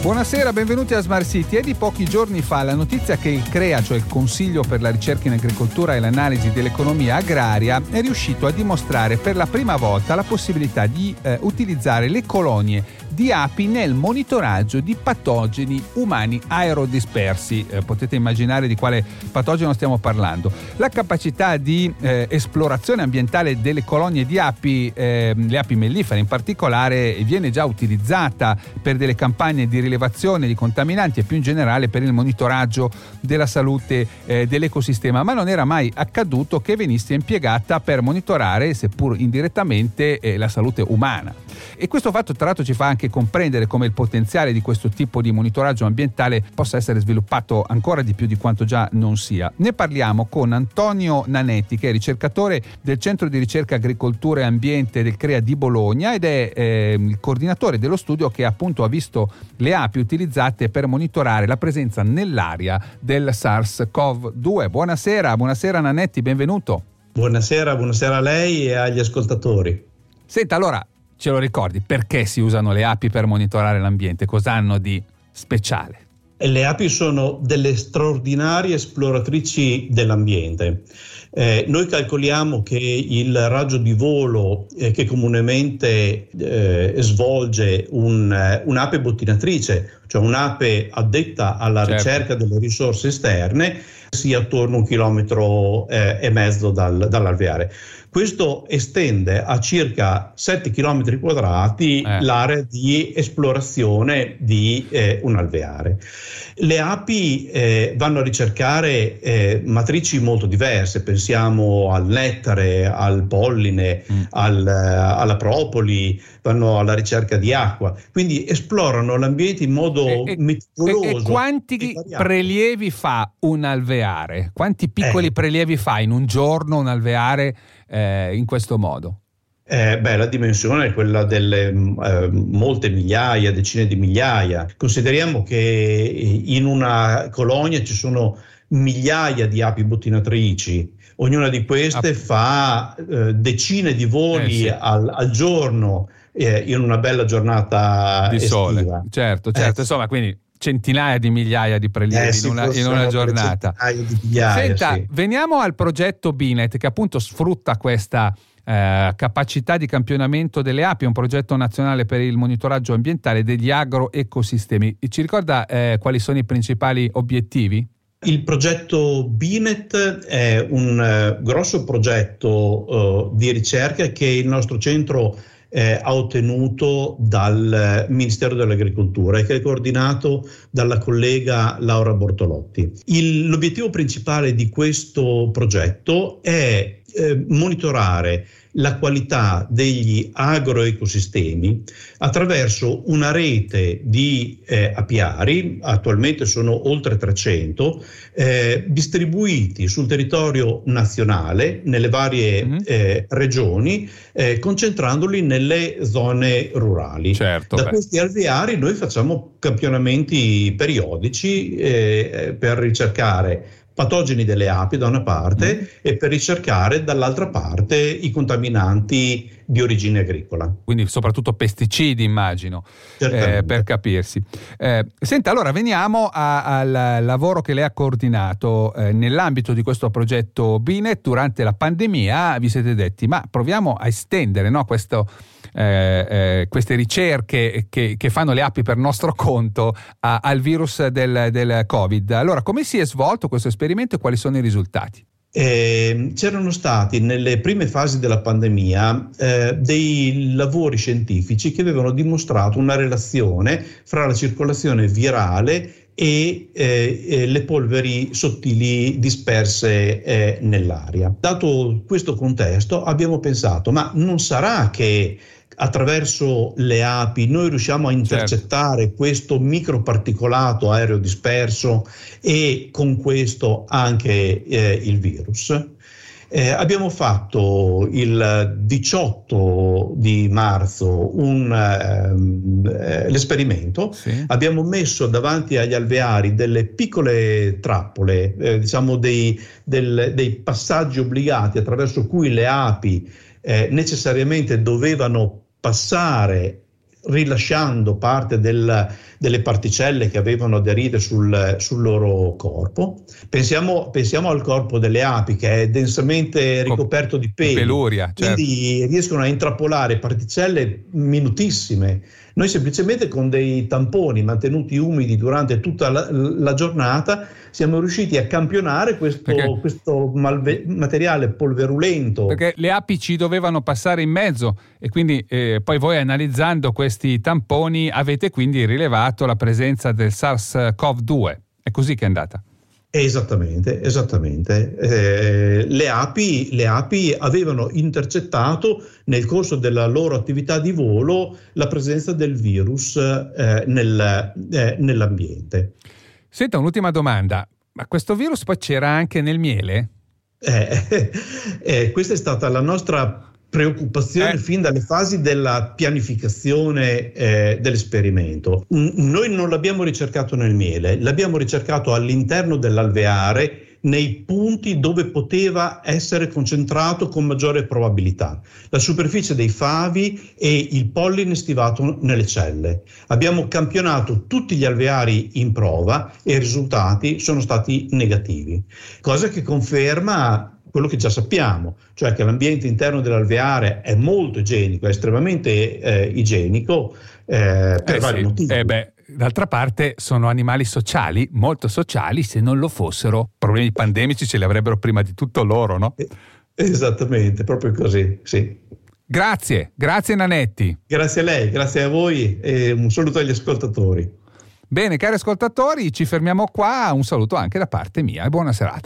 Buonasera, benvenuti a Smart City. È di pochi giorni fa la notizia che il CREA, cioè il Consiglio per la ricerca in agricoltura e l'analisi dell'economia agraria, è riuscito a dimostrare per la prima volta la possibilità di eh, utilizzare le colonie di api nel monitoraggio di patogeni umani aerodispersi. Eh, potete immaginare di quale patogeno stiamo parlando. La capacità di eh, esplorazione ambientale delle colonie di api, eh, le api mellifere in particolare, viene già utilizzata per delle campagne di rilevazione di contaminanti e più in generale per il monitoraggio della salute eh, dell'ecosistema, ma non era mai accaduto che venisse impiegata per monitorare, seppur indirettamente, eh, la salute umana. E questo fatto tra l'altro ci fa anche comprendere come il potenziale di questo tipo di monitoraggio ambientale possa essere sviluppato ancora di più di quanto già non sia. Ne parliamo con Antonio Nanetti, che è ricercatore del Centro di Ricerca Agricoltura e Ambiente del CREA di Bologna ed è eh, il coordinatore dello studio che appunto ha visto le api utilizzate per monitorare la presenza nell'aria del SARS-CoV-2. Buonasera, buonasera Nanetti, benvenuto. Buonasera, buonasera a lei e agli ascoltatori. Senta, allora, ce lo ricordi, perché si usano le api per monitorare l'ambiente? Cosa hanno di speciale? Le api sono delle straordinarie esploratrici dell'ambiente. Eh, noi calcoliamo che il raggio di volo eh, che comunemente eh, svolge un, eh, un'ape bottinatrice, cioè un'ape addetta alla certo. ricerca delle risorse esterne, sia attorno a un chilometro eh, e mezzo dal, dall'alveare. Questo estende a circa 7 km quadrati eh. l'area di esplorazione di eh, un alveare. Le api eh, vanno a ricercare eh, matrici molto diverse, pensiamo al nettare, al polline, mm. al, alla propoli, vanno alla ricerca di acqua, quindi esplorano l'ambiente in modo e, meticoloso. E, e quanti prelievi fa un alveare? Quanti piccoli eh. prelievi fa in un giorno un alveare? Eh, in questo modo? Eh, beh, la dimensione è quella delle eh, molte migliaia, decine di migliaia. Consideriamo che in una colonia ci sono migliaia di api bottinatrici, ognuna di queste fa eh, decine di voli eh, sì. al, al, giorno eh, in una bella giornata di estiva. sole. Certo, certo, eh. insomma, quindi centinaia di migliaia di prelievi eh, in, una, in, una, giornata. Migliaia, Senta, sì. veniamo al progetto Binet che appunto sfrutta questa eh, capacità di campionamento delle api, un progetto nazionale per il monitoraggio ambientale degli agroecosistemi. Ci ricorda eh, quali sono i principali obiettivi? Il progetto Binet è un uh, grosso progetto uh, di ricerca che il nostro centro eh, ha ottenuto dal Ministero dell'Agricoltura e che è coordinato dalla collega Laura Bortolotti. Il, l'obiettivo principale di questo progetto è eh, monitorare la qualità degli agroecosistemi attraverso una rete di eh, apiari, attualmente sono oltre 300, eh, distribuiti sul territorio nazionale, nelle varie mm-hmm. eh, regioni, eh, concentrandoli nelle zone rurali. Certo, da beh. questi alveari noi facciamo campionamenti periodici eh, per ricercare patogeni delle api da una parte e per ricercare dall'altra parte i contaminanti di origine agricola. Quindi soprattutto pesticidi immagino, eh, per capirsi. Eh, senta, allora veniamo a, al lavoro che lei ha coordinato eh, nell'ambito di questo progetto Binet durante la pandemia, vi siete detti ma proviamo a estendere no, questo eh, eh, queste ricerche che, che, fanno le api per nostro conto a, al virus del, del Covid. Allora, come si è svolto questo esperimento e quali sono i risultati? Eh, c'erano stati nelle prime fasi della pandemia eh, dei lavori scientifici che avevano dimostrato una relazione fra la circolazione virale e eh, le polveri sottili disperse eh, nell'aria. Dato questo contesto abbiamo pensato, ma non sarà che attraverso le api noi riusciamo a intercettare certo. questo microparticolato aereo disperso e con questo anche eh, il virus. Eh, abbiamo fatto il 18 di marzo un, ehm, eh, l'esperimento, sì. abbiamo messo davanti agli alveari delle piccole trappole, eh, diciamo dei, del, dei, passaggi obbligati attraverso cui le api eh, necessariamente dovevano passare rilasciando parte del, delle particelle che avevano aderite sul, sul loro corpo. Pensiamo, pensiamo, al corpo delle api che è densamente ricoperto di peli, peluria, certo. quindi riescono a intrappolare particelle minutissime noi semplicemente con dei tamponi mantenuti umidi durante tutta la, la giornata siamo riusciti a campionare questo, questo malve- materiale polverulento. Perché le api ci dovevano passare in mezzo e quindi eh, poi voi analizzando questi tamponi avete quindi rilevato la presenza del SARS-CoV-2. È così che è andata. Esattamente, esattamente. Eh, le, api, le, api, avevano intercettato nel corso della loro attività di volo la presenza del virus eh, nel, eh, nell'ambiente. Senta, un'ultima domanda. Ma questo virus poi c'era anche nel miele? Eh, eh, questa è stata la nostra preoccupazione eh. fin dalle fasi della pianificazione eh, dell'esperimento. N- noi non l'abbiamo ricercato nel miele, l'abbiamo ricercato all'interno dell'alveare nei punti dove poteva essere concentrato con maggiore probabilità, la superficie dei favi e il polline stivato nelle celle. Abbiamo campionato tutti gli alveari in prova e i risultati sono stati negativi, cosa che conferma quello che già sappiamo, cioè che l'ambiente interno dell'alveare è molto igienico, è estremamente eh, igienico eh, per eh vari sì. motivi. Eh beh, d'altra parte sono animali sociali, molto sociali, se non lo fossero problemi pandemici ce li avrebbero prima di tutto loro, no? Eh, esattamente, proprio così, sì. Grazie, grazie Nanetti. Grazie a lei, grazie a voi e un saluto agli ascoltatori. Bene, cari ascoltatori, ci fermiamo qua, un saluto anche da parte mia e buona serata.